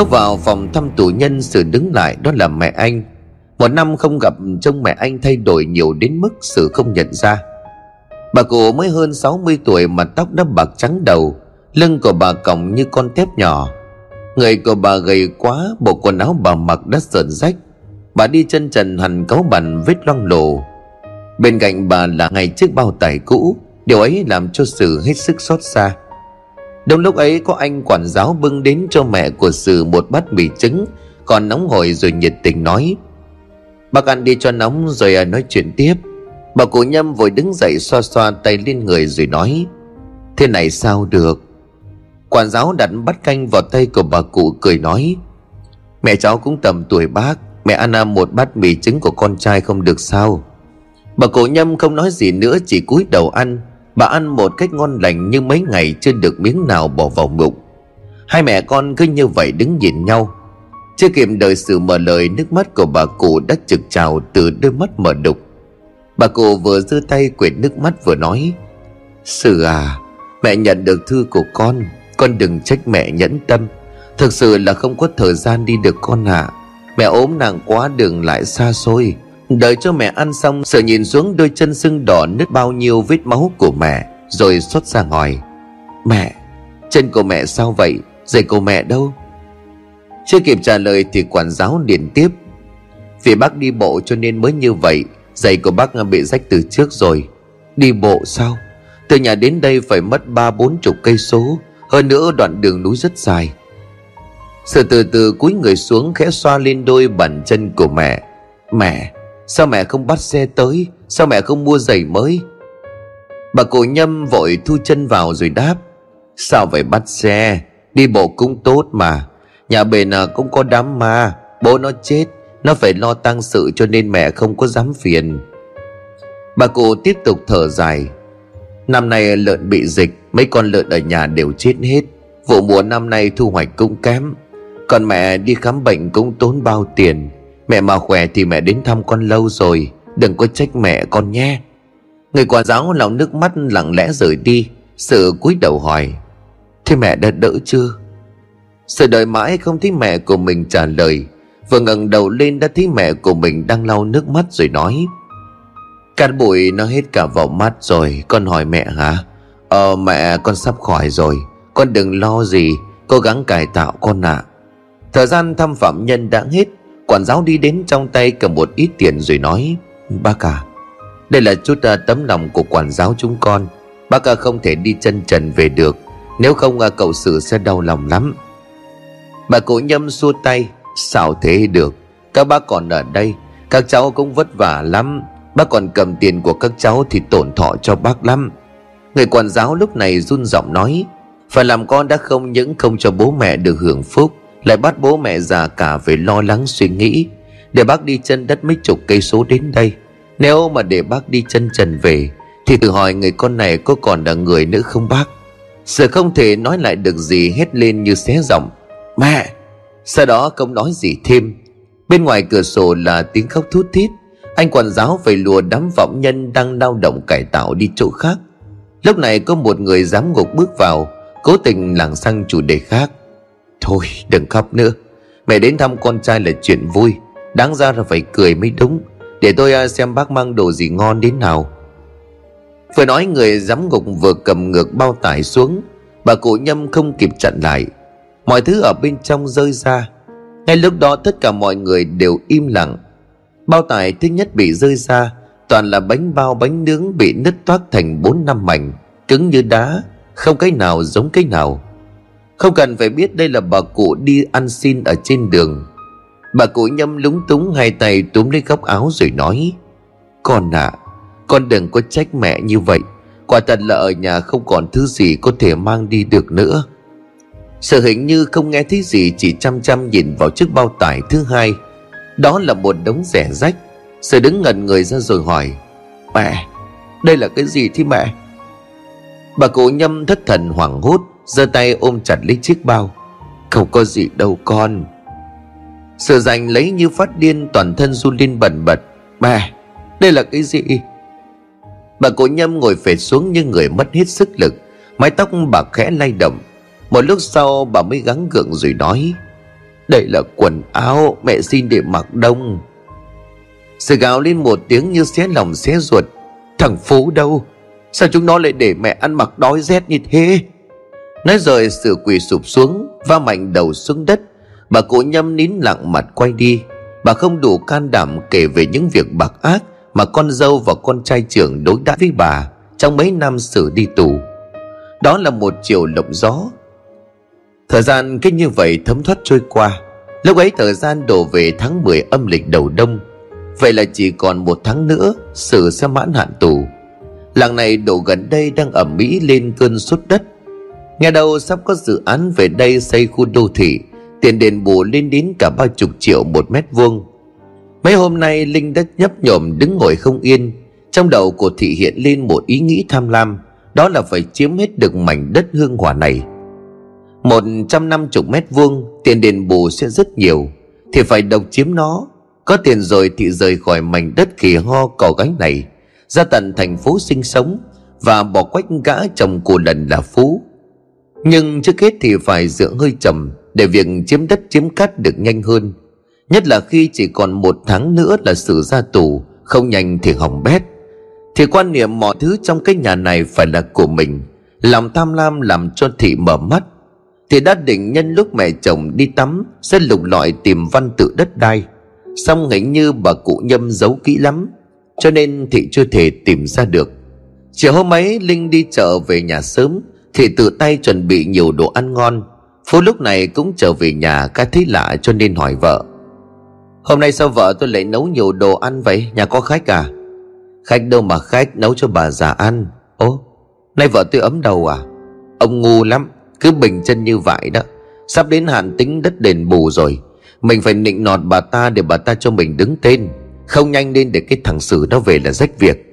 Bước vào phòng thăm tù nhân Sự đứng lại, đó là mẹ anh. Một năm không gặp trông mẹ anh thay đổi nhiều đến mức Sự không nhận ra. Bà cụ mới hơn 60 tuổi mà tóc đã bạc trắng đầu, Lưng của bà còng như con tép nhỏ. Người của bà gầy quá, Bộ quần áo bà mặc đã sờn rách. Bà đi chân trần hành cáu bẩn vết loang lổ. Bên cạnh bà là ngày chiếc bao tải cũ, Điều ấy làm cho Sử hết sức xót xa. Đông lúc ấy có anh quản giáo bưng đến cho mẹ của Sử một bát mì trứng Còn nóng hổi rồi nhiệt tình nói Bác ăn đi cho nóng rồi à, nói chuyện tiếp. Bà cụ nhâm vội đứng dậy xoa xoa tay lên người rồi nói Thế này sao được? Quản giáo đặt bát canh vào tay của bà cụ cười nói Mẹ cháu cũng tầm tuổi bác Mẹ ăn à, một bát mì trứng của con trai không được sao? Bà cụ nhâm không nói gì nữa chỉ cúi đầu ăn. Bà ăn một cách ngon lành nhưng mấy ngày chưa được miếng nào bỏ vào bụng Hai mẹ con cứ như vậy đứng nhìn nhau. Chưa kịp đợi sự mở lời, nước mắt của bà cụ đã trực trào từ đôi mắt mở đục. Bà cụ vừa giơ tay quệt nước mắt vừa nói Sự à Mẹ nhận được thư của con Con đừng trách mẹ nhẫn tâm. Thực sự là không có thời gian đi được con ạ. À. Mẹ ốm nặng quá, đường lại xa xôi. Đợi cho mẹ ăn xong, Sợ nhìn xuống đôi chân sưng đỏ nứt bao nhiêu vết máu của mẹ, Rồi xuất ra hỏi Mẹ, Chân của mẹ sao vậy? Giày của mẹ đâu? Chưa kịp trả lời thì quản giáo liền tiếp. Vì bác đi bộ cho nên mới như vậy, Giày của bác bị rách từ trước rồi. Đi bộ sao? Từ nhà đến đây phải mất ba, bốn chục cây số, Hơn nữa đoạn đường núi rất dài. Sự từ từ cúi người xuống khẽ xoa lên đôi bàn chân của mẹ. Mẹ Sao mẹ không bắt xe tới? Sao mẹ không mua giày mới? Bà cụ nhâm vội thu chân vào rồi đáp, Sao phải bắt xe? Đi bộ cũng tốt mà. Nhà bền à, cũng có đám ma. Bố nó chết, Nó phải lo tăng sự cho nên mẹ không có dám phiền. Bà cụ tiếp tục thở dài, Năm nay lợn bị dịch, Mấy con lợn ở nhà đều chết hết. Vụ mùa năm nay thu hoạch cũng kém. Còn mẹ đi khám bệnh cũng tốn bao tiền. Mẹ mà khỏe thì mẹ đến thăm con lâu rồi, Đừng có trách mẹ con nhé. Người quản giáo lòng nước mắt lặng lẽ rời đi, Sự cúi đầu hỏi, Thế mẹ đã đỡ chưa? Sự đợi mãi không thấy mẹ của mình trả lời, Vừa ngẩng đầu lên đã thấy mẹ của mình đang lau nước mắt rồi nói, Cát bụi nó hết cả vào mắt rồi, Con hỏi mẹ hả? Ờ mẹ, con sắp khỏi rồi, Con đừng lo gì, Cố gắng cải tạo con ạ. À. Thời gian thăm phạm nhân đã hết Quản giáo đi đến trong tay cầm một ít tiền rồi nói Bác cả Đây là chút uh, tấm lòng của quản giáo chúng con. Bác à, không thể đi chân trần về được Nếu không uh, cậu sự sẽ đau lòng lắm. Bà cụ nhâm xua tay Sao thế được? Các bác còn ở đây Các cháu cũng vất vả lắm. Bác còn cầm tiền của các cháu thì tổn thọ cho bác lắm. Người quản giáo lúc này run giọng nói Phải làm con đã không những không cho bố mẹ được hưởng phúc lại bắt bố mẹ già cả phải lo lắng suy nghĩ. Để bác đi chân đất mấy chục cây số đến đây. Nếu mà để bác đi chân trần về, thì tự hỏi người con này có còn là người nữa không bác? Sợ không thể nói lại được gì hết lên như xé giọng. Mẹ! Sau đó không nói gì thêm. Bên ngoài cửa sổ là tiếng khóc thút thít. Anh quản giáo phải lùa đám vọng nhân đang lao động cải tạo đi chỗ khác. Lúc này có một người giám ngục bước vào, cố tình lảng sang chủ đề khác. Thôi, đừng khóc nữa. Mẹ đến thăm con trai là chuyện vui. Đáng ra là phải cười mới đúng. Để tôi à, xem bác mang đồ gì ngon đến nào. Vừa nói, người giám ngục vừa cầm ngược bao tải xuống. Bà cụ nhâm không kịp chặn lại. Mọi thứ ở bên trong rơi ra. Ngay lúc đó, tất cả mọi người đều im lặng. Bao tải thứ nhất bị rơi ra, Toàn là bánh bao, bánh nướng bị nứt toát thành bốn năm mảnh, Cứng như đá, Không cái nào giống cái nào không cần phải biết đây là bà cụ đi ăn xin ở trên đường. Bà cụ nhâm lúng túng, hai tay túm lấy góc áo rồi nói, Con à Con đừng có trách mẹ như vậy. Quả thật là ở nhà không còn thứ gì có thể mang đi được nữa. Sở hình như không nghe thấy gì, Chỉ chăm chăm nhìn vào chiếc bao tải thứ hai. Đó là một đống rẻ rách. Sở đứng ngẩn người ra rồi hỏi, Mẹ, Đây là cái gì thế mẹ? Bà cụ nhâm thất thần hoảng hốt giơ tay ôm chặt lấy chiếc bao. Không có gì đâu con. Sự dành lấy như phát điên, toàn thân run lên bần bật. Bà đây là cái gì? Bà cụ nhâm ngồi phệt xuống như người mất hết sức lực. Mái tóc bà khẽ lay động. Một lúc sau, bà mới gắng gượng rồi nói, Đây là quần áo Mẹ xin để mặc đông. Sự gào lên một tiếng như xé lòng xé ruột. Thằng Phú đâu? Sao chúng nó lại để mẹ ăn mặc đói rét như thế? Nói rồi sự quỳ sụp xuống, Va mạnh đầu xuống đất. Bà cụ nhâm nín lặng mặt quay đi. Bà không đủ can đảm kể về những việc bạc ác Mà con dâu và con trai trưởng đối đãi với bà Trong mấy năm xử đi tù. Đó là một chiều lộng gió. Thời gian cứ như vậy thấm thoát trôi qua. Lúc ấy thời gian đổ về tháng 10 âm lịch đầu đông. Vậy là chỉ còn một tháng nữa Sử sẽ mãn hạn tù. Làng này đổ gần đây đang ẩm mỹ lên cơn sốt đất. Nghe đầu sắp có dự án về đây xây khu đô thị, Tiền đền bù lên đến cả ba chục triệu một mét vuông. Mấy hôm nay Linh đã nhấp nhổm đứng ngồi không yên, Trong đầu của thị hiện lên một ý nghĩ tham lam, Đó là phải chiếm hết được mảnh đất hương hỏa này. Một trăm năm chục mét vuông, Tiền đền bù sẽ rất nhiều, Thì phải độc chiếm nó. Có tiền rồi thì rời khỏi mảnh đất kỳ ho cỏ gánh này, Ra tận thành phố sinh sống Và bỏ quách gã chồng của lần là Phú. Nhưng trước hết thì phải dựa hơi trầm Để việc chiếm đất chiếm cát được nhanh hơn. Nhất là khi chỉ còn một tháng nữa là xử ra tù, Không nhanh thì hỏng bét. Thì quan niệm mọi thứ trong cái nhà này phải là của mình, làm tham lam làm cho thị mở mắt. Thì đã định nhân lúc mẹ chồng đi tắm, sẽ lục lọi tìm văn tự đất đai. Xong hình như bà cụ nhâm giấu kỹ lắm, cho nên thị chưa thể tìm ra được. Chiều hôm ấy, linh đi chợ về nhà sớm thì tự tay chuẩn bị nhiều đồ ăn ngon. Phú lúc này cũng trở về nhà cái thấy lạ cho nên hỏi vợ. Hôm nay sao vợ tôi lại nấu nhiều đồ ăn vậy? Nhà có khách à? Khách đâu mà khách, nấu cho bà già ăn. Ố, nay vợ tôi ấm đầu à? Ông ngu lắm, cứ bình chân như vậy đó. Sắp đến hạn tính đất đền bù rồi. Mình phải nịnh nọt bà ta để bà ta cho mình đứng tên. Không nhanh lên để cái thằng Sử đó về là rách việc.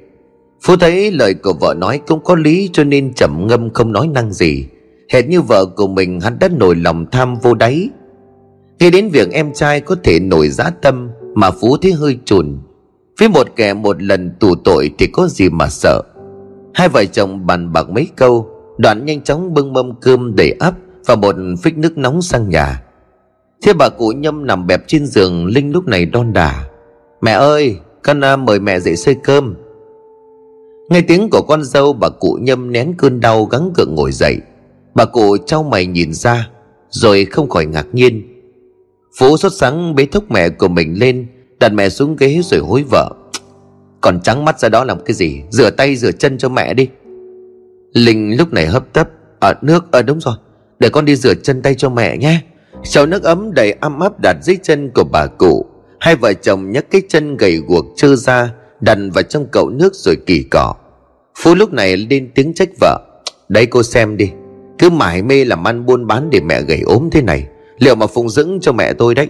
Phú thấy lời của vợ nói cũng có lý cho nên chậm ngâm không nói năng gì. Hệt như vợ của mình hắn đã nổi lòng tham vô đáy. Khi đến việc em trai có thể nổi giá tâm Mà Phú thấy hơi chùn. Với một kẻ một lần tù tội thì có gì mà sợ. Hai vợ chồng bàn bạc mấy câu, Đoạn nhanh chóng bưng mâm cơm đầy ắp Và một phích nước nóng sang nhà. Thế bà cụ nhâm nằm bẹp trên giường, Linh lúc này đon đà. Mẹ ơi, con à, mời mẹ dậy xơi cơm. Nghe tiếng của con dâu, bà cụ nhâm nén cơn đau gắng gượng ngồi dậy. Bà cụ trao mày nhìn ra, Rồi không khỏi ngạc nhiên. Phú xuất sáng bế thúc mẹ của mình lên, Đặt mẹ xuống ghế rồi hối vợ. Còn trắng mắt ra đó làm cái gì? Rửa tay, rửa chân cho mẹ đi. Linh lúc này hấp tấp. Ở nước ở đúng rồi. Để con đi rửa chân tay cho mẹ nhé. Chậu nước ấm đầy ấm áp đặt dưới chân của bà cụ. Hai vợ chồng nhấc cái chân gầy guộc trơ ra, Đặt vào trong cậu nước rồi kỳ cỏ Phú lúc này lên tiếng trách vợ. Đấy cô xem đi, Cứ mải mê làm ăn buôn bán để mẹ gầy ốm thế này, Liệu mà phụng dưỡng cho mẹ tôi đấy?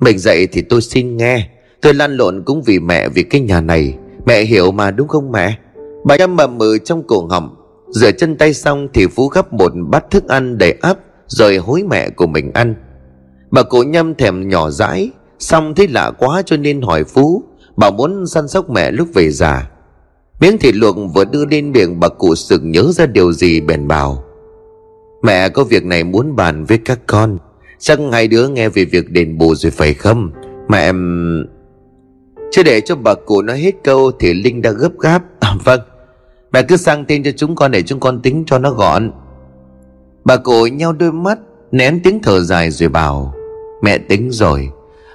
Mình dậy thì tôi xin nghe, Tôi lăn lộn cũng vì mẹ vì cái nhà này. Mẹ hiểu mà đúng không mẹ? Bà nhâm mầm mừ trong cổ họng, Rửa chân tay xong thì Phú gấp một bát thức ăn đầy áp Rồi hối mẹ của mình ăn. Bà cổ nhâm thèm nhỏ dãi, Xong thấy lạ quá cho nên hỏi Phú Bà muốn săn sóc mẹ lúc về già. Miếng thịt luộc vừa đưa lên miệng bà cụ sực nhớ ra điều gì bèn bảo Mẹ có việc này muốn bàn với các con. Chắc hai đứa nghe về việc đền bù rồi phải không? Mẹ Chưa để cho bà cụ nói hết câu Thì Linh đã gấp gáp à, Vâng. Mẹ cứ sang tên cho chúng con để chúng con tính cho nó gọn. Bà cụ nhau đôi mắt Nén tiếng thở dài rồi bảo Mẹ tính rồi.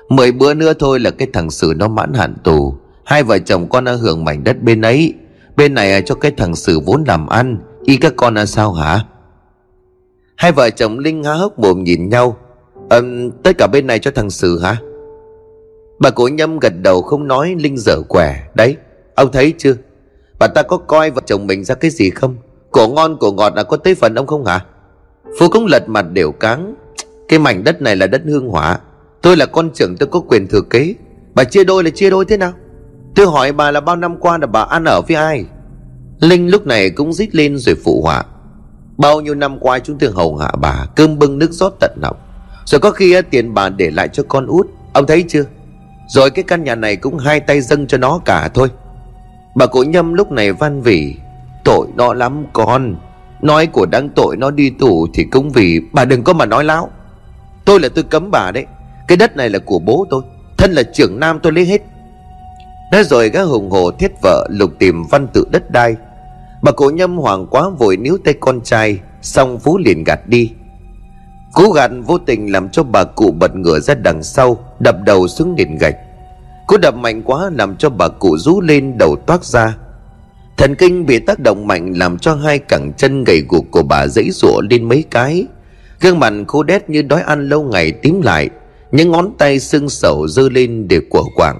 Mười bữa nữa thôi là cái thằng Sử nó mãn hạn tù. Hai vợ chồng con đã hưởng mảnh đất bên ấy. Bên này cho cái thằng Sử vốn làm ăn. Y các con là sao hả? Hai vợ chồng Linh há hốc mồm nhìn nhau. Ừm, tất cả bên này cho thằng Sử hả? Bà cụ nhâm gật đầu không nói, Linh dở quẻ. Đấy, ông thấy chưa? Bà ta có coi vợ chồng mình ra cái gì không? Cổ ngon, cổ ngọt là có tới phần ông không hả? Phú cũng lật mặt đều cáng. Cái mảnh đất này là đất hương hỏa. Tôi là con trưởng tôi có quyền thừa kế. Bà chia đôi là chia đôi thế nào? Tôi hỏi bà là bao năm qua là bà ăn ở với ai? Linh lúc này cũng rít lên rồi phụ họa. Bao nhiêu năm qua chúng tôi hầu hạ bà, Cơm bưng nước rót tận lòng. Rồi có khi tiền bà để lại cho con út. Ông thấy chưa? Rồi cái căn nhà này cũng hai tay dâng cho nó cả thôi. Bà cụ nhâm lúc này van vỉ. Tội nó lắm con. Nói của đáng tội nó đi tù Thì cũng vì bà đừng có mà nói láo. Tôi là tôi cấm bà đấy. Cái đất này là của bố tôi. Thân là trưởng nam tôi lấy hết. Nói rồi gã hùng hồ thiết vợ lục tìm văn tự đất đai. Bà cụ nhâm hoàng quá vội níu tay con trai, Xong Phú liền gạt đi. Cú gạt vô tình làm cho bà cụ bật ngửa ra đằng sau, Đập đầu xuống nền gạch. Cú đập mạnh quá làm cho bà cụ rú lên đầu toát ra. Thần kinh bị tác động mạnh làm cho hai cẳng chân gầy guộc của bà dãy rụa lên mấy cái. Gương mặt khô đét như đói ăn lâu ngày tím lại, Những ngón tay sưng sầu dơ lên để của quảng.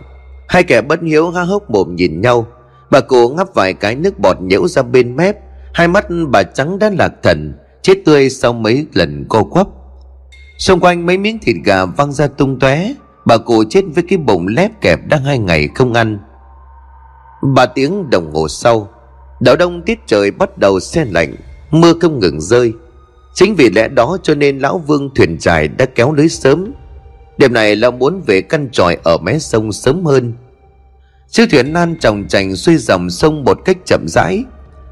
Hai kẻ bất hiếu há hốc mồm nhìn nhau. Bà cụ ngắp vài cái nước bọt nhễu ra bên mép. Hai mắt bà trắng đã lạc thần, Chết tươi sau mấy lần co quắp. Xung quanh mấy miếng thịt gà văng ra tung tóe. Bà cụ chết với cái bụng lép kẹp đang hai ngày không ăn. Ba tiếng đồng hồ sau, Đảo đông tiết trời bắt đầu xe lạnh, Mưa không ngừng rơi. Chính vì lẽ đó cho nên lão vương thuyền trài đã kéo lưới sớm. Đêm này lão muốn về căn tròi ở mé sông sớm hơn. Chiếc thuyền nan tròng trành xuôi dòng sông một cách chậm rãi,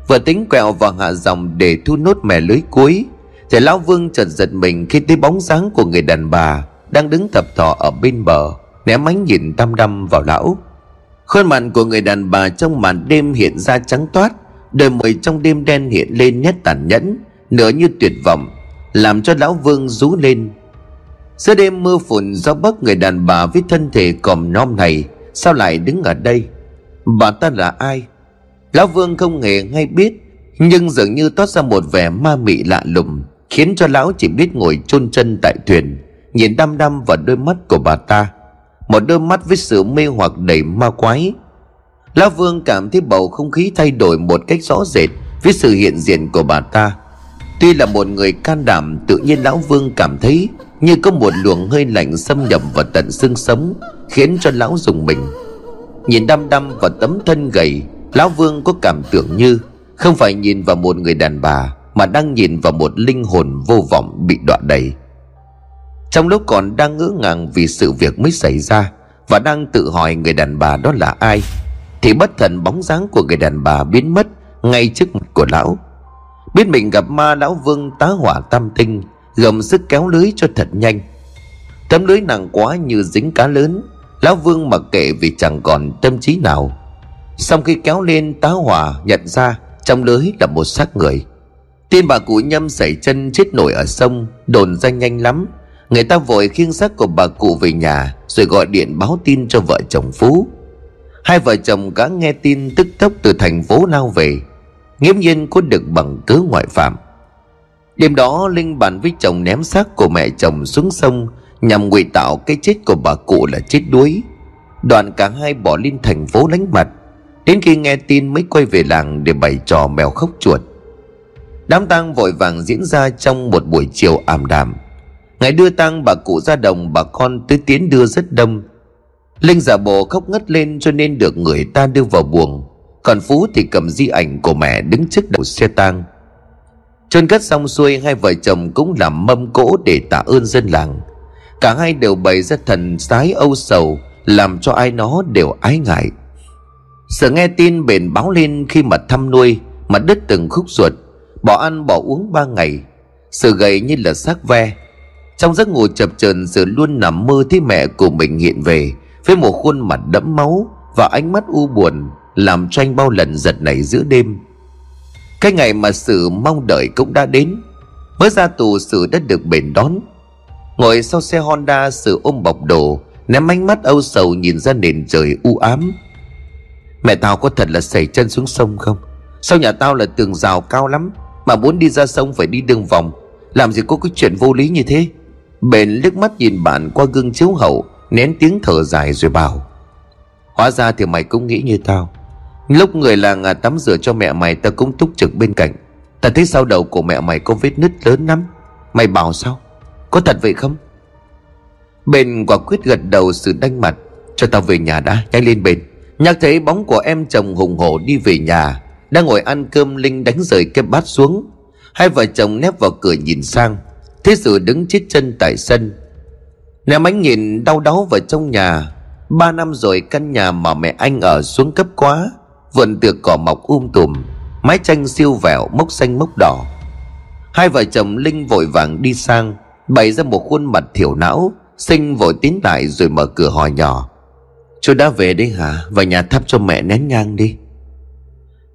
Vừa tính quẹo vào hạ dòng để thu nốt mẻ lưới cuối. Thì lão vương chợt giật mình khi thấy bóng dáng của người đàn bà Đang đứng thập thọ ở bên bờ Ném ánh nhìn đăm đăm vào lão. Khuôn mặt của người đàn bà trong màn đêm hiện ra trắng toát Đôi môi trong đêm đen hiện lên nét tàn nhẫn, Nửa như tuyệt vọng, Làm cho lão vương rú lên. Giữa đêm mưa phùn gió bấc người đàn bà với thân thể còm non này, Sao lại đứng ở đây? Bà ta là ai? Lão vương không hề hay biết, Nhưng dường như toát ra một vẻ ma mị lạ lùng, Khiến cho lão chỉ biết ngồi chôn chân tại thuyền, Nhìn đăm đăm vào đôi mắt của bà ta, Một đôi mắt với sự mê hoặc đầy ma quái. Lão vương cảm thấy bầu không khí thay đổi một cách rõ rệt Với sự hiện diện của bà ta. Tuy là một người can đảm, Tự nhiên lão vương cảm thấy như có một luồng hơi lạnh xâm nhập vào tận xương sống, Khiến cho lão dùng mình. Nhìn đăm đăm vào tấm thân gầy, Lão vương có cảm tưởng như Không phải nhìn vào một người đàn bà, Mà đang nhìn vào một linh hồn vô vọng bị đọa đầy. Trong lúc còn đang ngỡ ngàng vì sự việc mới xảy ra Và đang tự hỏi người đàn bà đó là ai, Thì bất thần bóng dáng của người đàn bà biến mất Ngay trước mặt của lão. Biết mình gặp ma, lão vương tá hỏa tam tinh gồng sức kéo lưới cho thật nhanh. Tấm lưới nặng quá như dính cá lớn, Lão vương mặc kệ vì chẳng còn tâm trí nào. Sau khi kéo lên, tá hỏa nhận ra Trong lưới là một xác người. Tin bà cụ nhâm xảy chân chết nổi ở sông, Đồn ra nhanh lắm. Người ta vội khiêng xác của bà cụ về nhà, Rồi gọi điện báo tin cho vợ chồng Phú. Hai vợ chồng cá nghe tin, tức tốc từ thành phố lao về. Nghiễm nhiên có được bằng cớ ngoại phạm đêm đó, linh bàn với chồng ném xác của mẹ chồng xuống sông, nhằm ngụy tạo cái chết của bà cụ là chết đuối. Đoạn cả hai bỏ lên thành phố lánh mặt, đến khi nghe tin mới quay về làng để bày trò mèo khóc chuột. Đám tang vội vàng diễn ra trong một buổi chiều ảm đạm. Ngày đưa tang bà cụ ra đồng, bà con tới tiến đưa rất đông. Linh giả bộ khóc ngất lên cho nên được người ta đưa vào buồng. Còn phú thì cầm di ảnh của mẹ đứng trước đầu xe tang chôn cất xong xuôi, hai vợ chồng cũng làm mâm cỗ để tạ ơn dân làng. Cả hai đều bày ra thần sái âu sầu, làm cho ai nó đều ái ngại. Sợ nghe tin bền báo lên khi mà thăm nuôi, mà đứt từng khúc ruột, bỏ ăn bỏ uống ba ngày. Sự gầy như là xác ve. Trong giấc ngủ chập chờn sự luôn nằm mơ thấy mẹ của mình hiện về, với một khuôn mặt đẫm máu và ánh mắt u buồn, làm cho anh bao lần giật nảy giữa đêm cái ngày mà sự mong đợi cũng đã đến. Mới ra tù sự đã được bền đón. Ngồi sau xe honda, sự ôm bọc đồ, ném ánh mắt âu sầu nhìn ra nền trời u ám. Mẹ tao có thật là xảy chân xuống sông không? Sao nhà tao là tường rào cao lắm, mà muốn đi ra sông phải đi đường vòng? Làm gì có cái chuyện vô lý như thế? Bền liếc mắt nhìn bạn qua gương chiếu hậu, nén tiếng thở dài rồi bảo, hóa ra thì mày cũng nghĩ như tao. Lúc người làng à, tắm rửa cho mẹ mày ta cũng túc trực bên cạnh. Ta thấy sau đầu của mẹ mày có vết nứt lớn lắm. Mày bảo sao? Có thật vậy không? Bên quả quyết gật đầu sự đanh mặt. Cho tao về nhà đã nhanh lên bên. Nhạc thấy bóng của em chồng hùng hổ đi về nhà Đang ngồi ăn cơm Linh đánh rời cái bát xuống. Hai vợ chồng nép vào cửa nhìn sang. Thế sự đứng chết chân tại sân. Ném ánh nhìn đau đáu vào trong nhà. Ba năm rồi căn nhà mà mẹ anh ở xuống cấp quá vườn tược cỏ mọc um tùm, mái tranh siêu vẹo, mốc xanh mốc đỏ. Hai vợ chồng linh vội vàng đi sang, Bày ra một khuôn mặt thiểu não Sinh vội tiến lại rồi mở cửa hỏi nhỏ. Chú đã về đấy hả? Vào nhà thắp cho mẹ nén nhang đi.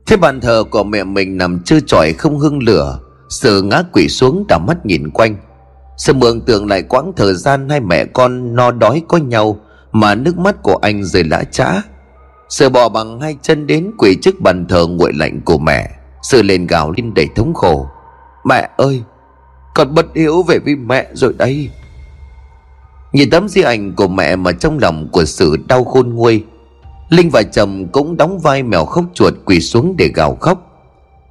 Thế bàn thờ của mẹ mình nằm trơ trọi không hương lửa, Sự ngã quỷ xuống đảo mắt nhìn quanh. Sự mường tượng lại quãng thời gian hai mẹ con no đói có nhau Mà nước mắt của anh rơi lã trã. Sự bò bằng hai chân đến quỳ trước bàn thờ nguội lạnh của mẹ Sự lên gào lên đầy thống khổ. Mẹ ơi, Con bất hiếu về với mẹ rồi đây Nhìn tấm di ảnh của mẹ mà trong lòng của sự đau khôn nguôi, Linh và chồng cũng đóng vai mèo khóc chuột quỳ xuống để gào khóc.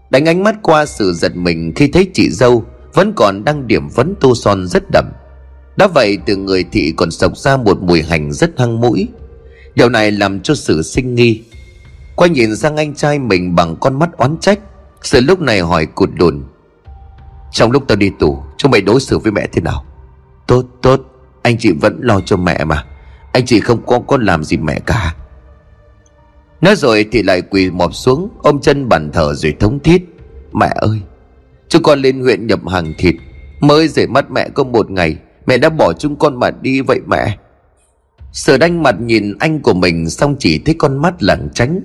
Đánh ánh mắt qua sự giật mình khi thấy chị dâu Vẫn còn đang điểm vấn tô son rất đậm. Đã vậy từ người thị còn sộc ra một mùi hành rất hăng mũi. Điều này làm cho sự sinh nghi. Quay nhìn sang anh trai mình bằng con mắt oán trách, Sự lúc này hỏi cụt đùn Trong lúc tao đi tù, Chúng mày đối xử với mẹ thế nào? Tốt tốt, Anh chị vẫn lo cho mẹ mà. Anh chị không có con làm gì mẹ cả. Nói rồi thì lại quỳ mọp xuống, Ôm chân bàn thờ rồi thống thiết. Mẹ ơi, Chúng con lên huyện nhập hàng thịt. Mới rời mắt mẹ có một ngày, Mẹ đã bỏ chúng con mà đi vậy mẹ. Sở đanh mặt nhìn anh của mình Xong chỉ thấy con mắt lảng tránh.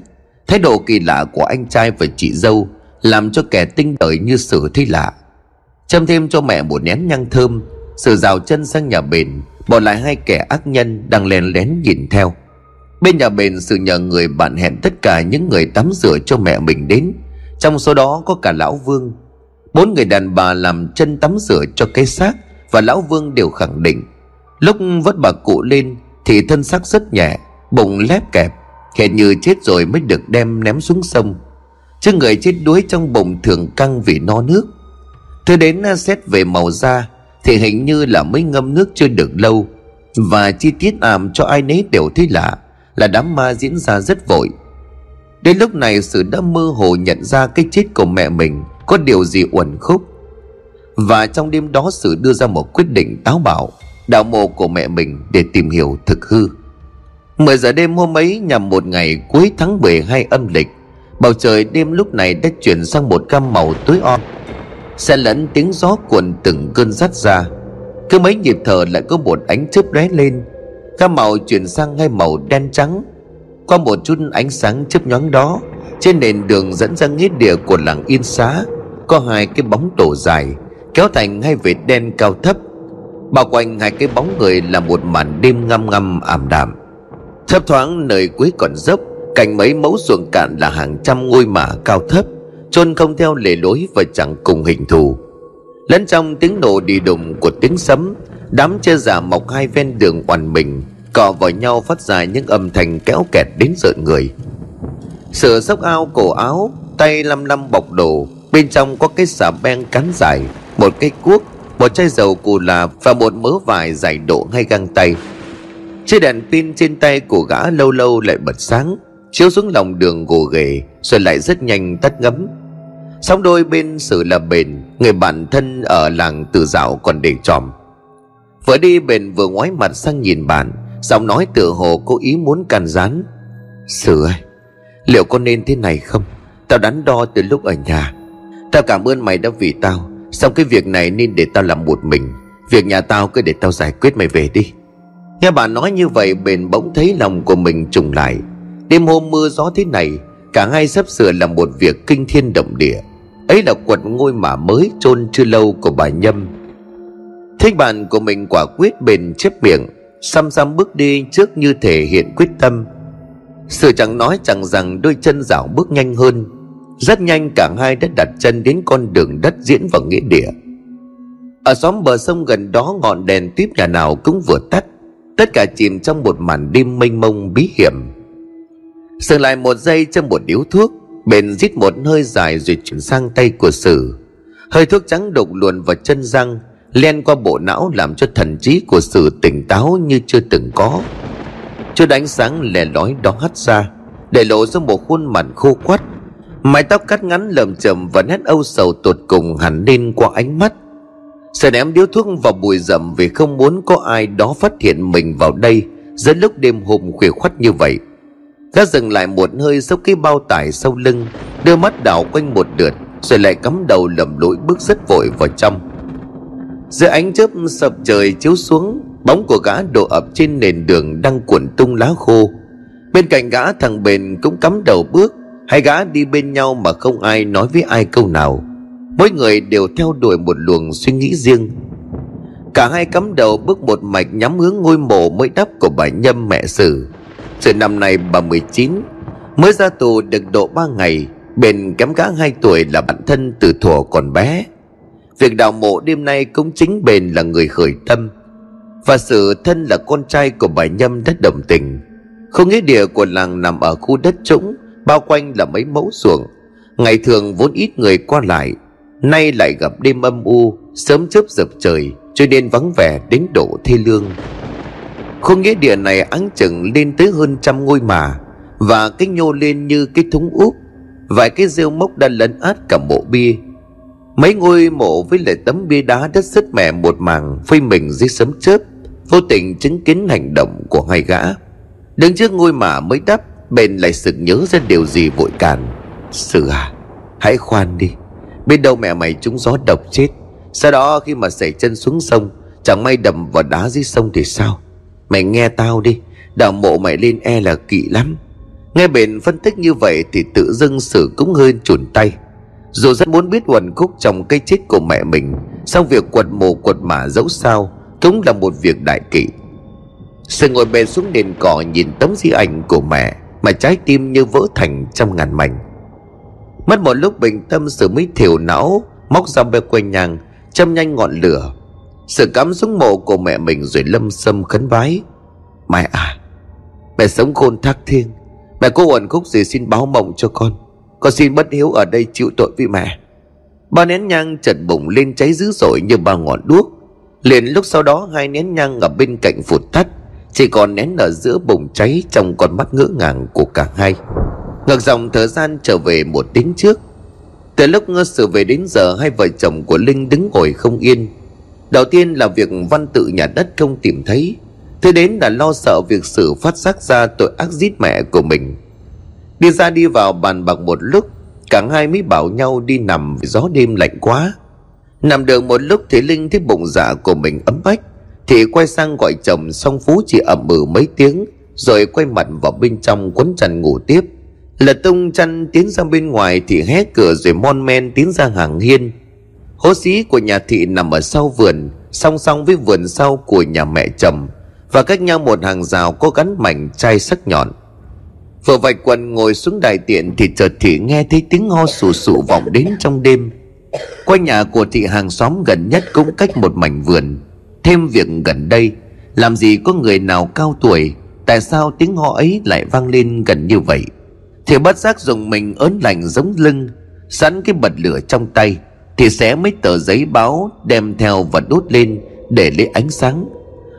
Thái độ kỳ lạ của anh trai và chị dâu Làm cho kẻ tinh đời như sự thấy lạ. Châm thêm cho mẹ một nén nhang thơm, sự rào chân sang nhà bền, Bỏ lại hai kẻ ác nhân đang lén lén nhìn theo. Bên nhà bền sự nhờ người bạn hẹn tất cả những người tắm rửa cho mẹ mình đến. Trong số đó có cả Lão Vương. Bốn người đàn bà làm chân tắm rửa cho cái xác Và Lão Vương đều khẳng định. Lúc vớt bà cụ lên thì thân xác rất nhẹ, Bụng lép kẹp, Hệt như chết rồi mới được đem ném xuống sông. Chứ người chết đuối trong bụng thường căng vì no nước. Thứ đến à, xét về màu da, Thì hình như là mới ngâm nước chưa được lâu. Và chi tiết ảm cho ai nấy đều thấy lạ, là đám ma diễn ra rất vội. Đến lúc này, sự đã mơ hồ nhận ra cái chết của mẹ mình có điều gì uẩn khúc. Và trong đêm đó, sự đưa ra một quyết định táo bạo đạo mộ của mẹ mình để tìm hiểu thực hư. 10 giờ đêm hôm ấy nhằm một ngày cuối tháng 12 âm lịch, Bầu trời đêm lúc này đã chuyển sang một gam màu tối om. Xe lẫn tiếng gió cuộn từng cơn rắt ra. Cứ mấy nhịp thở lại có một ánh chớp lóe lên. Gam màu chuyển sang hai màu đen trắng. Qua một chút ánh sáng chớp nhoáng đó, Trên nền đường dẫn ra nghĩa địa của làng Yên Xá, Có hai cái bóng tổ dài, Kéo thành hai vệt đen cao thấp. Bao quanh hai cái bóng người là một màn đêm ngăm ngăm ảm đạm. Thấp thoáng nơi cuối còn dốc Cạnh mấy mẫu ruộng cạn là hàng trăm ngôi mả cao thấp, chôn không theo lề lối và chẳng cùng hình thù. Lẫn trong tiếng nổ đi đùng của tiếng sấm, đám che giả mọc hai ven đường oằn mình, cọ vào nhau phát ra những âm thanh kéo kẹt đến rợn người. Sửa sốc ao cổ áo, tay lăm lăm bọc đồ, bên trong có cái xà beng cắn dài, một cái cuốc một chai dầu cù là và một mớ vải giải độ ngay găng tay. Chiếc đèn pin trên tay của gã lâu lâu lại bật sáng, chiếu xuống lòng đường gồ ghề, rồi lại rất nhanh tắt ngấm. Sóng đôi bên sự là bền, người bạn thân ở làng từ dạo còn để tròm. Vừa đi bền vừa ngoái mặt sang nhìn bạn, giọng nói tựa hồ cố ý muốn càn rán sử ơi, liệu có nên thế này không? Tao đắn đo từ lúc ở nhà. Tao cảm ơn mày đã vì tao xong cái việc này nên để tao làm một mình? Việc nhà tao cứ để tao giải quyết mày về đi. Nghe bà nói như vậy, bền bỗng thấy lòng của mình trùng lại. Đêm hôm mưa gió thế này, cả hai sắp sửa làm một việc kinh thiên động địa. Ấy là quật ngôi mả mới chôn chưa lâu của bà nhâm. Thích bạn của mình quả quyết bền chép miệng, xăm xăm bước đi trước như thể hiện quyết tâm. Sự chẳng nói chẳng rằng đôi chân dạo bước nhanh hơn rất nhanh cả hai đã đặt chân đến con đường đất diễn vào nghĩa địa. Ở xóm bờ sông gần đó ngọn đèn tiếp nhà nào cũng vừa tắt. Tất cả chìm trong một màn đêm mênh mông bí hiểm. Dừng lại một giây trong một điếu thuốc bền rít một hơi dài rồi chuyển sang tay của sử. Hơi thuốc trắng đục luồn vào chân răng, len qua bộ não làm cho thần trí của sử tỉnh táo như chưa từng có. Chút ánh sáng lè lói đó hắt ra, để lộ ra một khuôn mặt khô quắt mái tóc cắt ngắn lợm chầm và nét âu sầu tột cùng hẳn lên qua ánh mắt. Sẽ ném điếu thuốc vào bụi rậm vì không muốn có ai đó phát hiện mình vào đây, giữa lúc đêm hôm khuya khoắt như vậy. Gã dừng lại một hơi sau cái bao tải sau lưng, đưa mắt đảo quanh một lượt, rồi lại cắm đầu lầm lũi bước rất vội vào trong. Dưới ánh chớp sập trời chiếu xuống, bóng của gã đổ ập trên nền đường đang cuộn tung lá khô. Bên cạnh gã thằng bền cũng cắm đầu bước hai gã đi bên nhau mà không ai nói với ai câu nào. Mỗi người đều theo đuổi một luồng suy nghĩ riêng. Cả hai cắm đầu bước một mạch nhắm hướng ngôi mộ mới đắp của bà nhâm mẹ sử. Sự năm nay bà 19 mới ra tù được độ ba ngày bền kém gã hai tuổi là bạn thân từ thuở còn bé. Việc đào mộ đêm nay cũng chính bền là người khởi tâm. Và sự thân là con trai của bà nhâm đất đồng tình. Không nghĩa địa của làng nằm ở khu đất trũng bao quanh là mấy mẫu ruộng. Ngày thường vốn ít người qua lại, nay lại gặp đêm âm u, sớm chớp dập trời, cho nên vắng vẻ đến độ thê lương. Khu nghĩa địa này áng chừng lên tới hơn trăm ngôi mà, và cái nhô lên như cái thúng úp, vài cái rêu mốc đã lấn át cả mộ bia. Mấy ngôi mộ với lại tấm bia đá đất sứt mẻ một màng phơi mình dưới sấm chớp, vô tình chứng kiến hành động của hai gã. Đứng trước ngôi mả mới đắp bền lại sực nhớ ra điều gì vội cản sự à hãy khoan đi. Biết đâu mẹ mày trúng gió độc chết. Sau đó khi mà xảy chân xuống sông, chẳng may đầm vào đá dưới sông thì sao? Mày nghe tao đi đào mộ mày lên e là kỵ lắm. Nghe bền phân tích như vậy thì tự dưng sự cũng hơi chùn tay. Dù rất muốn biết quần khúc trong cây chết của mẹ mình song việc quật mồ quật mả dẫu sao cũng là một việc đại kỵ. Sự ngồi bền xuống nền cỏ nhìn tấm di ảnh của mẹ mà trái tim như vỡ thành trăm ngàn mảnh. Mất một lúc bình tâm sự mới thiểu não, móc ra bê quanh nhang, châm nhanh ngọn lửa. Sự cắm xuống mộ của mẹ mình rồi lâm sâm khấn vái. Mẹ à mẹ sống khôn thác thiên mẹ có uẩn khúc gì xin báo mộng cho con. Con xin bất hiếu ở đây chịu tội với mẹ. Ba nén nhang chật bụng lên cháy dữ dội như ba ngọn đuốc. Liền lúc sau đó, hai nén nhang ở bên cạnh phụt tắt chỉ còn nén ở giữa bụng cháy trong con mắt ngỡ ngàng của cả hai. Ngược dòng thời gian trở về một tiếng trước. Từ lúc ngơ sự về đến giờ, hai vợ chồng của linh đứng ngồi không yên. Đầu tiên là việc văn tự nhà đất không tìm thấy. Thứ đến là lo sợ việc sự phát giác ra tội ác giết mẹ của mình. Đi ra đi vào bàn bạc một lúc, cả hai mới bảo nhau đi nằm vì gió đêm lạnh quá. Nằm được một lúc thì linh thấy bụng dạ của mình ấm ách thì quay sang gọi chồng xong phú chỉ ẩm ừ mấy tiếng, rồi quay mặt vào bên trong quấn chăn ngủ tiếp. Lật tung chăn tiến ra bên ngoài thì hé cửa rồi mon men tiến ra hàng hiên. Hố xí của nhà thị nằm ở sau vườn, song song với vườn sau của nhà mẹ chồng, và cách nhau một hàng rào có gắn mảnh chai sắc nhọn. Vừa vạch quần ngồi xuống đài tiện thì chợt thị nghe thấy tiếng ho sù sụ vọng đến trong đêm. Quanh nhà của thị hàng xóm gần nhất cũng cách một mảnh vườn thêm việc gần đây. Làm gì có người nào cao tuổi, tại sao tiếng ho ấy lại vang lên gần như vậy? Thì bất giác dùng mình ớn lạnh giống lưng, sẵn cái bật lửa trong tay, thì xé mấy tờ giấy báo đem theo và đốt lên để lấy ánh sáng.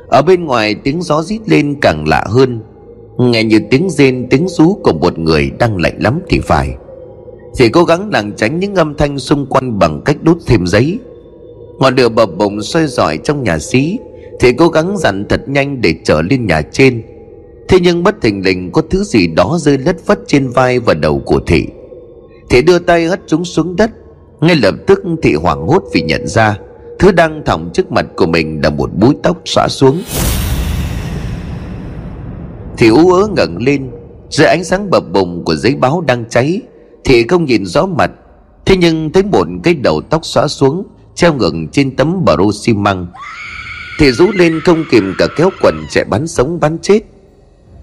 Ở bên ngoài tiếng gió rít lên càng lạ hơn. Nghe như tiếng rên, tiếng rú của một người đang lạnh lắm thì phải. Thì cố gắng lảng tránh những âm thanh xung quanh bằng cách đốt thêm giấy ngọn lửa bập bùng soi rọi trong nhà xí thì cố gắng dặn thật nhanh để trở lên nhà trên. Thế nhưng bất thình lình có thứ gì đó rơi lất phất trên vai và đầu của thị. Thị đưa tay hất chúng xuống đất, ngay lập tức thị hoảng hốt vì nhận ra thứ đang thòng trước mặt của mình là một búi tóc xõa xuống. Thì ú ớ ngẩng lên, dưới ánh sáng bập bùng của giấy báo đang cháy thì không nhìn rõ mặt. Thế nhưng thấy một cái đầu tóc xõa xuống treo ngược trên tấm bờ rô xi măng. Thì rú lên không kìm cả kéo quần chạy bắn sống bắn chết.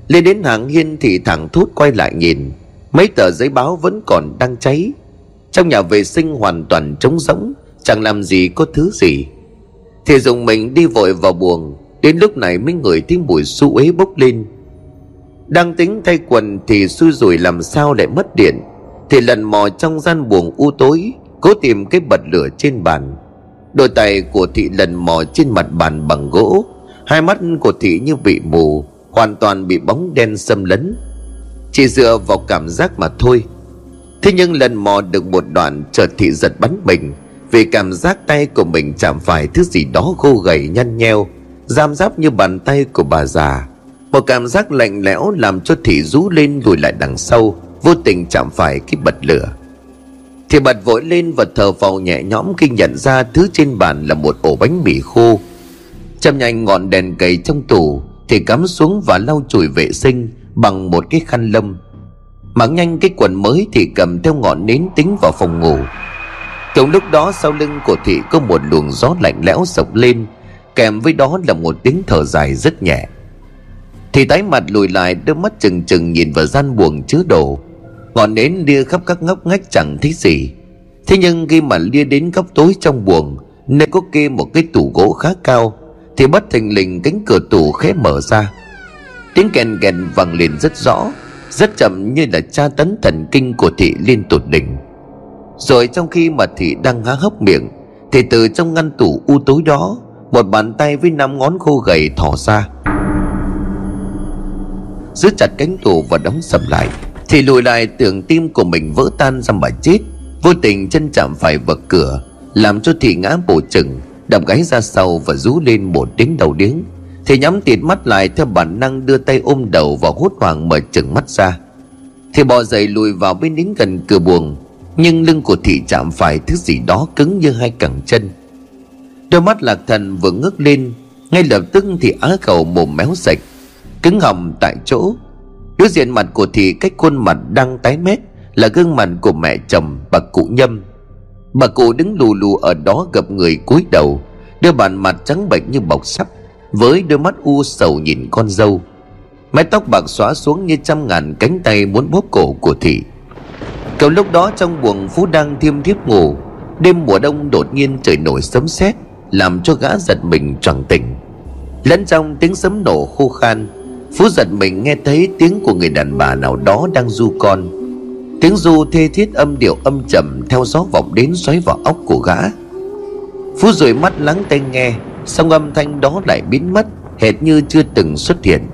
Lên đến hàng hiên thì thẳng thốt quay lại nhìn. Mấy tờ giấy báo vẫn còn đang cháy. Trong nhà vệ sinh hoàn toàn trống rỗng, chẳng làm gì có thứ gì. Thì dùng mình đi vội vào buồng. Đến lúc này mới ngửi tiếng mùi su uế bốc lên. Đang tính thay quần thì xui rủi làm sao lại mất điện. Thì lần mò trong gian buồng u tối, cố tìm cái bật lửa trên bàn đôi tay của thị lần mò trên mặt bàn bằng gỗ. Hai mắt của thị như bị mù, hoàn toàn bị bóng đen xâm lấn. Chỉ dựa vào cảm giác mà thôi. Thế nhưng lần mò được một đoạn chợt thị giật bắn mình, vì cảm giác tay của mình chạm phải thứ gì đó khô gầy nhăn nheo, giam giáp như bàn tay của bà già. Một cảm giác lạnh lẽo làm cho thị rú lên lùi lại đằng sau, vô tình chạm phải cái bật lửa thì bật vội lên và thờ phào nhẹ nhõm khi nhận ra thứ trên bàn là một ổ bánh mì khô. Châm nhanh ngọn đèn cầy trong tủ, thì cắm xuống và lau chùi vệ sinh bằng một cái khăn lâm. mặc nhanh cái quần mới thì cầm theo ngọn nến tính vào phòng ngủ. Cùng lúc đó sau lưng của thị có một luồng gió lạnh lẽo sộc lên, Kèm với đó là một tiếng thở dài rất nhẹ. Thì tái mặt lùi lại, đôi mắt chừng chừng nhìn vào gian buồng chứa đồ. Ngọn nến lia khắp các ngóc ngách chẳng thấy gì. Thế nhưng khi mà lia đến góc tối trong buồng, Nơi có kê một cái tủ gỗ khá cao, Thì bất thình lình cánh cửa tủ khẽ mở ra. Tiếng kèn kèn vang lên rất rõ, Rất chậm như là tra tấn thần kinh của thị liên tột đỉnh. Rồi trong khi mà thị đang há hốc miệng, Thì từ trong ngăn tủ u tối đó, Một bàn tay với năm ngón khô gầy thỏ ra. Giữ chặt cánh tủ và đóng sầm lại. Thì lùi lại, tưởng tim của mình vỡ tan ra mà chết. Vô tình chân chạm phải vật cửa, Làm cho thị ngã bổ chừng, Đập gáy ra sau và rú lên một tiếng đầu điếng. Thì nhắm tịt mắt lại theo bản năng đưa tay ôm đầu và hốt hoảng mở chừng mắt ra. Thì bò dậy lùi vào bên đến gần cửa buồng, nhưng lưng của thị chạm phải thứ gì đó cứng như hai cẳng chân. Đôi mắt lạc thần vừa ngước lên, ngay lập tức thì á khẩu mồm méo sạch, cứng hầm tại chỗ đối diện mặt của thị cách khuôn mặt đang tái mét, là gương mặt của mẹ chồng bà cụ nhâm. Bà cụ đứng lù lù ở đó gặp người cúi đầu đưa bàn mặt trắng bệch như bọc sắt, với đôi mắt u sầu nhìn con dâu. Mái tóc bạc xóa xuống như trăm ngàn cánh tay muốn bóp cổ của thị. Cầu lúc đó trong buồng Phú đang thiêm thiếp ngủ, Đêm mùa đông đột nhiên trời nổi sấm sét, Làm cho gã giật mình choàng tỉnh. Lẫn trong tiếng sấm nổ khô khan Phú giật mình nghe thấy tiếng của người đàn bà nào đó đang du con. Tiếng du thê thiết âm điệu âm trầm Theo gió vọng đến xoáy vào óc của gã. Phú rồi mắt lắng tai nghe Xong âm thanh đó lại biến mất, Hệt như chưa từng xuất hiện.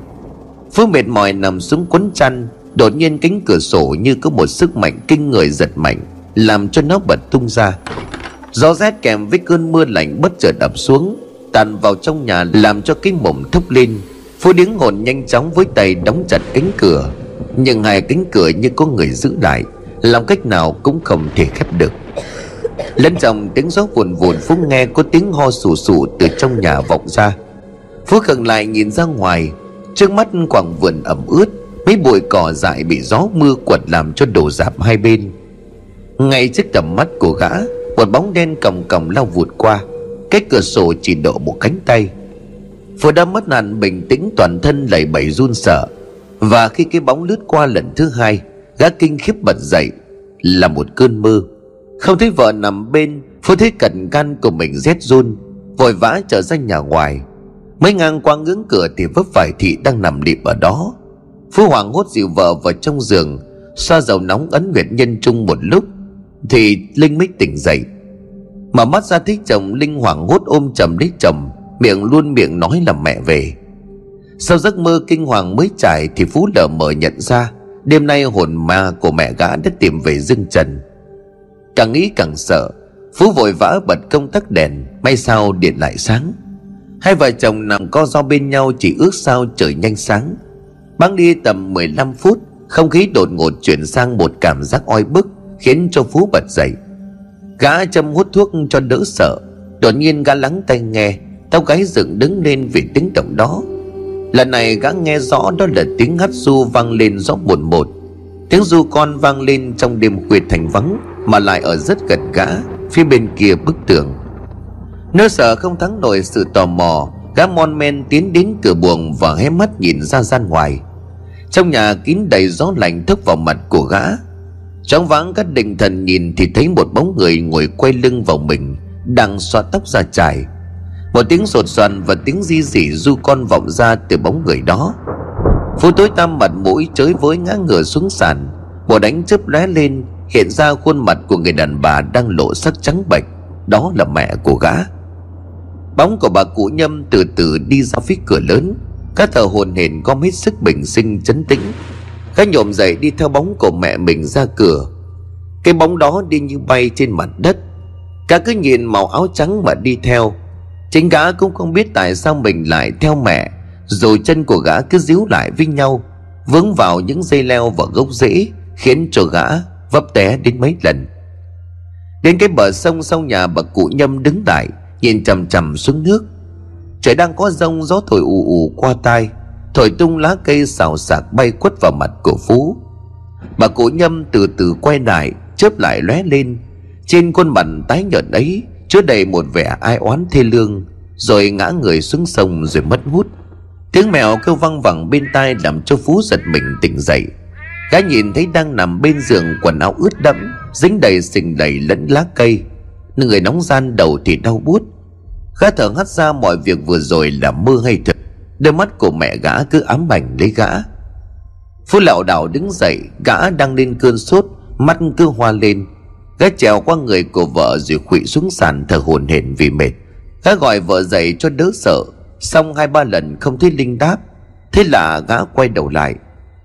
Phú mệt mỏi nằm xuống quấn chăn, Đột nhiên cánh cửa sổ như có một sức mạnh kinh người giật mạnh, Làm cho nó bật tung ra. Gió rét kèm với cơn mưa lạnh bất chợt ập xuống, Tàn vào trong nhà, làm cho cái mồm thốc lên. Phú điếng hồn nhanh chóng với tay đóng chặt cánh cửa. Nhưng hai cánh cửa như có người giữ lại, Làm cách nào cũng không thể khép được. Lẫn trong tiếng gió vùn vùn Phú nghe có tiếng ho sù sù từ trong nhà vọng ra. Phú gần lại nhìn ra ngoài, Trước mắt quảng vườn ẩm ướt, mấy bụi cỏ dại bị gió mưa quật làm cho đổ dạp hai bên. Ngay trước tầm mắt của gã, một bóng đen còng còng lao vụt qua cái cửa sổ chỉ độ một cánh tay. Phú đã mất nạn bình tĩnh, toàn thân lẩy bẩy run sợ. Và khi cái bóng lướt qua lần thứ hai, Gã kinh khiếp bật dậy, Là một cơn mơ. Không thấy vợ nằm bên Phú thấy cận can của mình rét run, Vội vã trở ra nhà ngoài. Mới ngang qua ngưỡng cửa thì vấp phải thị đang nằm lịm ở đó. Phú Hoàng hốt dịu vợ vào trong giường, Xoa dầu nóng ấn nguyệt nhân chung một lúc, Thì Linh mới tỉnh dậy. Mở mắt ra thích chồng Linh hoàng hốt ôm chầm lấy chồng. Miệng luôn miệng nói là mẹ về. Sau giấc mơ kinh hoàng mới trải Thì Phú lờ mờ nhận ra, Đêm nay hồn ma của mẹ gã đã tìm về dương trần. Càng nghĩ càng sợ, Phú vội vã bật công tắc đèn, May sao điện lại sáng. Hai vợ chồng nằm co do bên nhau Chỉ ước sao trời nhanh sáng. Băng đi tầm 15 phút, Không khí đột ngột chuyển sang một cảm giác oi bức, Khiến cho Phú bật dậy. Gã châm hút thuốc cho đỡ sợ, Đột nhiên gã lắng tai nghe Tao gái dựng đứng lên vì tiếng động đó. Lần này gã nghe rõ đó là tiếng hát du vang lên rõ buồn một Tiếng du con vang lên trong đêm khuya thành vắng, Mà lại ở rất gần gã, Phía bên kia bức tường. Nỗi sợ không thắng nổi sự tò mò, Gã mon men tiến đến cửa buồng Và hé mắt nhìn ra gian ngoài. Trong nhà kín đầy gió lạnh thức vào mặt của gã. Trong vắng các định thần nhìn Thì thấy một bóng người ngồi quay lưng vào mình, Đang xoa tóc ra trải. Một tiếng sột soạn và tiếng di dỉ du con vọng ra từ bóng người đó. Phú tối tăm mặt mũi chới với ngã ngửa xuống sàn. Một đánh chớp lóe lên, Hiện ra khuôn mặt của người đàn bà đang lộ sắc trắng bệch. Đó là mẹ của gã. Bóng của bà cụ nhâm từ từ đi ra phía cửa lớn. Các thờ hồn hển có hết sức bình sinh chấn tĩnh. Gã nhộm dậy đi theo bóng của mẹ mình ra cửa. Cái bóng đó đi như bay trên mặt đất. Cả cứ nhìn màu áo trắng mà đi theo. Chính gã cũng không biết tại sao mình lại theo mẹ, Rồi chân của gã cứ díu lại với nhau, Vướng vào những dây leo và gốc rễ, Khiến cho gã vấp té đến mấy lần. Đến cái bờ sông sau nhà bà cụ nhâm đứng lại, Nhìn chằm chằm xuống nước. Trời đang có rông, gió thổi ù ù qua tai, Thổi tung lá cây xào xạc bay quất vào mặt của Phú. Bà cụ nhâm từ từ quay lại, Chớp lại lóe lên, Trên khuôn mặt tái nhợt ấy Chứa đầy một vẻ ai oán thê lương, Rồi ngã người xuống sông rồi mất hút. Tiếng mèo kêu văng vẳng bên tai Làm cho Phú giật mình tỉnh dậy. Gã nhìn thấy đang nằm bên giường quần áo ướt đẫm, Dính đầy sình đầy lẫn lá cây. Người nóng gian đầu thì đau buốt. Gã thở hắt ra mọi việc vừa rồi là mơ hay thật. Đôi mắt của mẹ gã cứ ám ảnh lấy gã. Phú lão đảo đứng dậy, Gã đang lên cơn sốt, Mắt cứ hoa lên. Gã trèo qua người của vợ rồi khụy xuống sàn thở hồn hển vì mệt. Gã gọi vợ dậy cho đỡ sợ. Xong hai ba lần không thấy Linh đáp. Thế là gã quay đầu lại.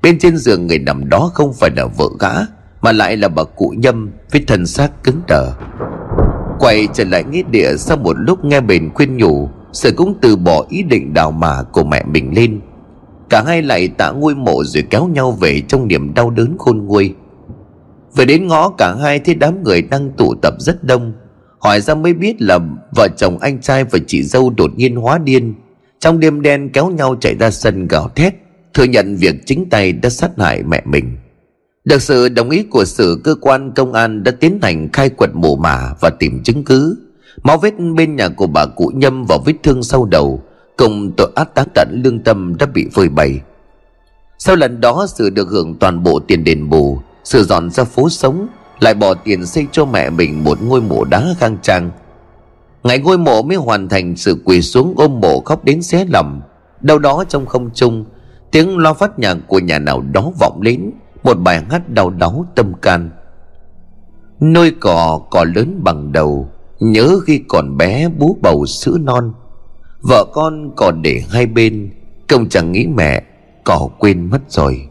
Bên trên giường người nằm đó không phải là vợ gã, Mà lại là bà cụ nhâm Với thân xác cứng đờ. Quay trở lại nghĩa địa Sau một lúc nghe bền khuyên nhủ Sự cũng từ bỏ ý định đào mả của mẹ mình lên. Cả hai lại tạ ngôi mộ rồi kéo nhau về trong niềm đau đớn khôn nguôi. Về đến ngõ cả hai thấy đám người đang tụ tập rất đông. Hỏi ra mới biết là vợ chồng anh trai và chị dâu đột nhiên hóa điên. Trong đêm đen kéo nhau chạy ra sân gào thét, Thừa nhận việc chính tay đã sát hại mẹ mình. Được sự đồng ý của sự cơ quan công an đã tiến hành khai quật mồ mả và tìm chứng cứ. Máu vết bên nhà của bà cụ nhâm vào vết thương sau đầu, Cùng tội ác tác tận lương tâm đã bị phơi bày. Sau lần đó, sự được hưởng toàn bộ tiền đền bù sự dọn ra phố sống, Lại bỏ tiền xây cho mẹ mình một ngôi mộ đá khang trang. Ngày ngôi mộ mới hoàn thành sự quỳ xuống ôm mộ khóc đến xé lòng. Đâu đó trong không trung, Tiếng lo phát nhạc của nhà nào đó vọng lên, Một bài hát đau đáu tâm can. Nôi cỏ cỏ lớn bằng đầu, Nhớ khi còn bé bú bầu sữa non. Vợ con còn để hai bên, Công chẳng nghĩ mẹ Cỏ quên mất rồi.